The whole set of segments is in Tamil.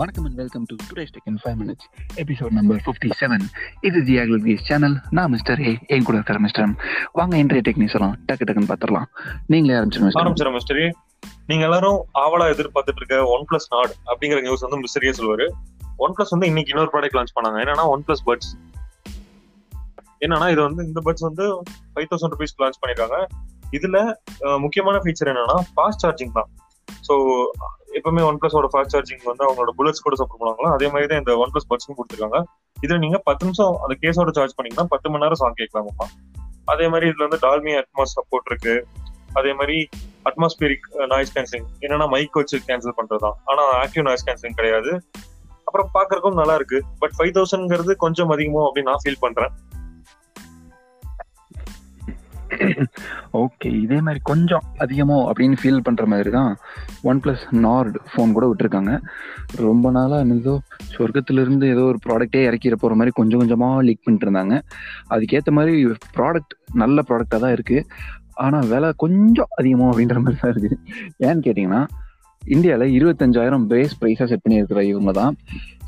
வணக்கம் and welcome to today's tech in five minutes episode number fifty seven இது ஜியாகுல் அக்லிஸ் சேனல் நான் மிஸ்டர் ஏ என் கூட இருக்கிற மிஸ்டர் வாங்க இன்றைய டெக்னிக்ஸ் எல்லாம் டக்கு டக்குன்னு பார்த்துடலாம். நீங்களே ஆரம்பிச்சிருங்க மிஸ்டர் ஆரம்பிச்சிடும் மிஸ்டர் நீங்க எல்லாரும் ஆவலா எதிர்பார்த்துட்டு இருக்க ஒன் பிளஸ் நாட் அப்படிங்கிற நியூஸ் வந்து மிஸ்டரியே சொல்லுவாரு. ஒன் பிளஸ் வந்து இன்னைக்கு இன்னொரு ப்ராடக்ட் லான்ச் பண்ணாங்க. என்னன்னா ஒன் பிளஸ் பட்ஸ் என்னன்னா இது வந்து இந்த பட்ஸ் வந்து ஃபைவ் தௌசண்ட் ருபீஸ் லான்ச் பண்ணிருக்காங்க. இதுல முக்கியமான ஃபீச்சர் என்னன்னா ஃபாஸ்ட் சார்ஜிங் தான். ஸோ எப்பவுமே ஒன் பிளஸோட ஃபாஸ்ட் சார்ஜிங் வந்து அவங்களோட புல்லட்ஸ் கூட சப்போர்ட் பண்ணுவாங்களோ அதே மாதிரி தான் இந்த ஒன் பிளஸ் பட்ஸும் கொடுத்துருக்காங்க. இதுல நீங்க பத்து நிமிஷம் அந்த கேஸோட சார்ஜ் பண்ணீங்கன்னா பத்து மணி நேரம் சாங் கேட்கலாமா அதே மாதிரி இதுல வந்து டால்மி அட்மாஸ் சப்போர்ட் இருக்கு. அதே மாதிரி அட்மாஸ்பியரிக் நாய்ஸ் கேன்சலிங் என்னன்னா மைக் வச்சு கேன்சல் பண்றதுதான். ஆனா ஆக்டிவ் நாய்ஸ் கேன்சலிங் கிடையாது. அப்புறம் பாக்குறதுக்கும் நல்லா இருக்கு. பட் ஃபைவ் தௌசண்ட்ங்கிறது கொஞ்சம் அதிகமோ அப்படின்னு நான் ஃபீல் பண்றேன். ஓகே இதே மாதிரி கொஞ்சம் அதிகமோ அப்படின்னு ஃபீல் பண்ணுற மாதிரி தான் ஒன் ப்ளஸ் நார்டு ஃபோன் கூட விட்டுருக்காங்க. ரொம்ப நாளாக ஏதோ சொர்க்கத்துலேருந்து ஏதோ ஒரு ப்ராடக்டே இறக்கிற போகிற மாதிரி கொஞ்சம் கொஞ்சமாக லீக் பண்ணிட்டுருந்தாங்க. அதுக்கேற்ற மாதிரி ப்ராடக்ட் நல்ல ப்ராடக்டாக தான் இருக்குது ஆனால் விலை கொஞ்சம் அதிகமோ அப்படின்ற மாதிரி தான் இருக்குது ஏன்னு கேட்டிங்கன்னா இந்தியாவில் இருபத்தஞ்சாயிரம் பேஸ் ப்ரைஸாக செட் பண்ணியிருக்கிற இவங்க தான்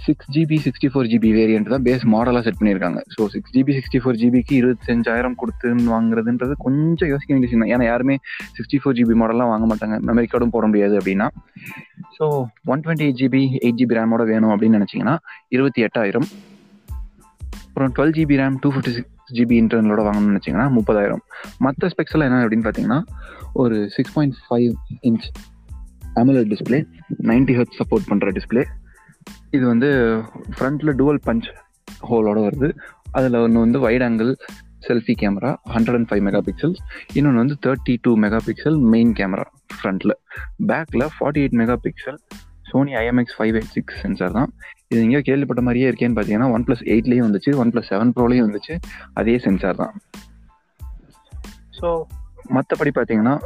six GB sixty four GB variant தான் பேஸ் மாடலாக செட் பண்ணியிருக்காங்க. So six GB sixty four ஜிபிக்கு இருபத்தஞ்சாயிரம் கொடுத்து வாங்குறதுன்றது கொஞ்சம் யோசிக்க வேண்டிய விஷயம் தான் ஏன்னா யாருமே சிக்ஸ்டி ஃபோர் ஜிபி மாடல்லாம் வாங்க மாட்டாங்க. மெமரி கார்டும் போட முடியாது அப்படின்னா. So one twenty eight GB eight GB ரேமோட வேணும் அப்படின்னு நினச்சிங்கன்னா இருபத்தி எட்டாயிரம். அப்புறம் twelve GB RAM two fifty six GB இன்டர்னலோட வாங்கணும்னு நினச்சிங்கன்னா முப்பதாயிரம். மற்ற ஸ்பெக்ஸ் எல்லாம் என்ன அப்படின்னு பார்த்தீங்கன்னா ஒரு six point five inch AMOLED display 90 hertz support பண்ணுற டிஸ்பிளே இது வந்து ஃப்ரண்ட்ல டுவல் பஞ்ச் ஹோலோட வருது. அதில் ஒன்று வந்து wide angle selfie camera hundred and five megapixels இன்னொன்று வந்து thirty two megapixel main camera ஃப்ரண்ட்டில் பேக்கில் forty eight megapixel Sony IMX five eight six sensor தான். இது எங்கேயோ கேள்விப்பட்ட மாதிரியே இருக்கேன்னு பார்த்தீங்கன்னா ஒன் ப்ளஸ் எயிட்லேயும் வந்துச்சு ஒன் ப்ளஸ் செவன் ப்ரோலையும் வந்துச்சு அதே சென்சார் தான். ஸோ மற்றபடி பார்த்தீங்கன்னா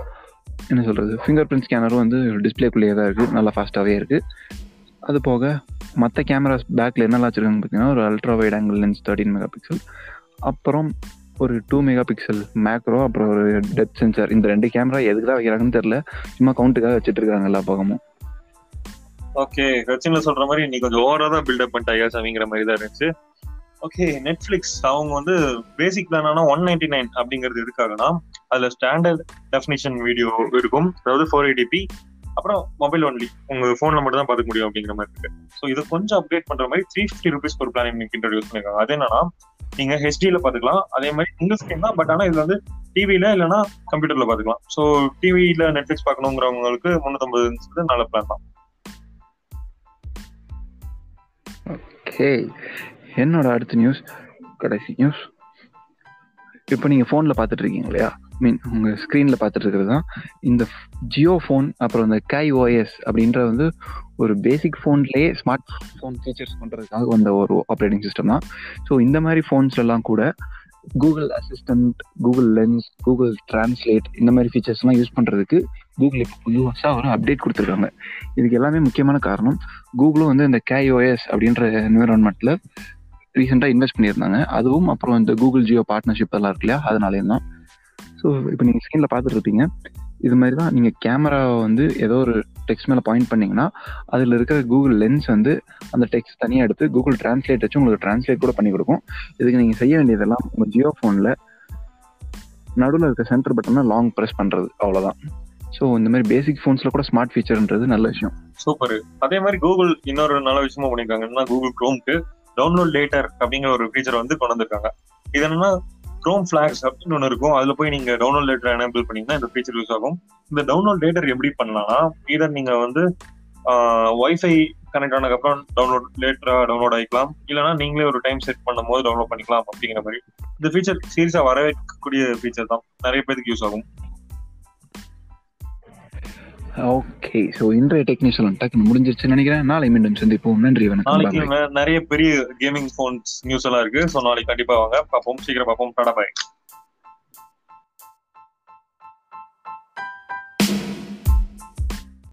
என்ன சொல்கிறது ஃபிங்கர் பிரிண்ட் ஸ்கேனரும் வந்து டிஸ்பிளேக்குள்ளேயே தான் இருக்குது நல்லா ஃபாஸ்ட்டாகவே இருக்குது அது போக மற்ற கேமராஸ் பேக்கில் என்னெல்லாம் வச்சுருக்காங்க பார்த்தீங்கன்னா ஒரு ultra wide angle lens thirteen megapixel அப்புறம் ஒரு டூ மெகா பிக்சல் மேக்ரோ அப்புறம் ஒரு டெப்த் சென்சார் இந்த ரெண்டு கேமரா எதுக்கு தான் வைக்கிறாங்கன்னு தெரில சும்மா கவுண்ட்டுக்காக வச்சுட்டு இருக்காங்க எல்லா பக்கமும். ஓகே ரச்சின்ல சொல்ற மாதிரி நீ கொஞ்சம் ஓவரா தான் பில்டப் பண்ணிட்டாயா சாமிங்கிற மாதிரி தான் இருந்துச்சு. ஓகே நெட்ஃபிளிக்ஸ் அவங்க வந்து basic plan one ninety nine அப்படிங்கிறது எதுக்காகனா அதுல ஸ்டாண்டர்ட் டெஃபினிஷன் வீடியோ இருக்கும். அதாவது ஃபோர் எயிட்டி அப்புறம் மொபைல் ஒன்லி உங்க போன்ல மட்டும் தான் பார்க்க முடியும் அப்படிங்கிற மாதிரி இருக்கு. ஸோ இதை கொஞ்சம் அப்டேட் பண்ற மாதிரி த்ரீ ஃபிஃப்டி ருபீஸ் ஒரு பிளான் இன்னைக்கு இன்ட்ரடியூஸ் பண்ணிருக்காங்க அது என்னன்னா நீங்க ஹெச்டியில பாத்துக்கலாம் அதே மாதிரி சிங்கிள் ஸ்கிரீன் தான் பட் ஆனா இதுல வந்து டிவியில இல்லைன்னா கம்ப்யூட்டர்ல பாத்துக்கலாம் ஸோ டிவியில நெட்ஃபிளிக்ஸ் பார்க்கணுங்கிறவங்களுக்கு முன்னூத்தம்பது நல்ல பிளான் தான். ஓகே என்னோட அடுத்த நியூஸ் கடைசி நியூஸ் இப்போ நீங்கள் ஃபோனில் பார்த்துட்டு இருக்கீங்க இல்லையா? மீன் உங்கள் ஸ்க்ரீனில் பார்த்துட்டு இருக்கிறது தான். இந்த ஜியோ ஃபோன் அப்புறம் இந்த கை ஓஎஸ் அப்படின்ற வந்து ஒரு பேசிக் ஃபோன்லேயே ஸ்மார்ட் ஃபோன் ஃபீச்சர்ஸ் பண்ணுறதுக்காக வந்த ஒரு ஆப்ரேட்டிங் சிஸ்டம் தான். ஸோ இந்த மாதிரி ஃபோன்ஸ்லாம் கூட Google assistant Google lens Google translate இந்த மாதிரி ஃபீச்சர்ஸ்லாம் யூஸ் பண்ணுறதுக்கு கூகுள் இப்போ புதுசாக ஒரு அப்டேட் கொடுத்துருக்காங்க. இதுக்கு எல்லாமே முக்கியமான காரணம் கூகுளும் வந்து இந்த கேஓஎஸ் அப்படின்ற என்விரான்மெண்ட்டில் ரீசெண்டாக இன்வெஸ்ட் பண்ணியிருந்தாங்க. அதுவும் அப்புறம் இந்த கூகுள் ஜியோ பார்ட்னர்ஷிப் எல்லாம் இருக்கு இல்லையா? அதனாலேயும் தான். ஸோ இப்போ நீங்கள் ஸ்க்ரீனில் பார்த்துட்டு இருப்பீங்க. இது மாதிரி தான் நீங்கள் கேமராவை வந்து ஏதோ ஒரு டெக்ஸ்ட் மேலே பாயிண்ட் பண்ணிங்கன்னா அதில் இருக்கிற கூகுள் லென்ஸ் வந்து அந்த டெக்ஸ்ட் தனியாக எடுத்து கூகுள் டிரான்ஸ்லேட் வச்சு உங்களுக்கு டிரான்ஸ்லேட் கூட பண்ணி கொடுக்கும். இதுக்கு நீங்கள் செய்ய வேண்டியதெல்லாம் உங்கள் ஜியோ ஃபோனில் நடுவில் இருக்க சென்டர் பட்டனை லாங் ப்ரெஸ் பண்ணுறது அவ்வளோதான் ஸோ இந்த மாதிரி பேசிக் ஃபோன்ஸில் கூட ஸ்மார்ட் ஃபீச்சர்ன்றது நல்ல விஷயம். சூப்பர் அதே மாதிரி கூகுள் இன்னொரு நல்ல விஷயமா பண்ணியிருக்காங்கன்னா கூகுள் க்ரோம்க்கு டவுன்லோட் லேட்டர் அப்படிங்கிற ஒரு ஃபீச்சர் வந்து கொண்டு வந்திருக்காங்க இது என்னன்னா க்ரோம் ஃபிளாக்ஸ் அப்படின்னு ஒன்று இருக்கும். அதுல போய் நீங்க டவுன்லோட் லேட்டர் எனேபிள் பண்ணீங்கன்னா இந்த ஃபீச்சர் யூஸ் ஆகும். இந்த டவுன்லோட் லேட்டர் எப்படி பண்ணலாம்னா இதர் நீங்க வந்து ஒய்ஃபை கனெக்ட் ஆனதுக்கப்புறம் டவுன்லோட் லேட்டரா டவுன்லோட் ஆகிக்கலாம் இல்லைன்னா நீங்களே ஒரு டைம் செட் பண்ணும் போது டவுன்லோட் பண்ணிக்கலாம் அப்படிங்கிற மாதிரி. இந்த ஃபீச்சர் சீரியஸா வரவேற்கக்கூடிய ஃபீச்சர் தான். நிறைய பேருக்கு யூஸ் ஆகும். ஓகே சோ இன்றைய டெக்னீஷியல் டக்குன்னு முடிஞ்சிருச்சுன்னு நினைக்கிறேன். நாளை மீண்டும் சந்திப்போம். நன்றி வணக்கம். நாளைக்கு நிறைய பெரிய கேமிங் போன்ஸ் நியூஸ் எல்லாம் இருக்கு. சோ நாளைக்கு கண்டிப்பா வாங்க. பார்ப்போம். சீக்கிரம் பார்ப்போம். டாடா பாய்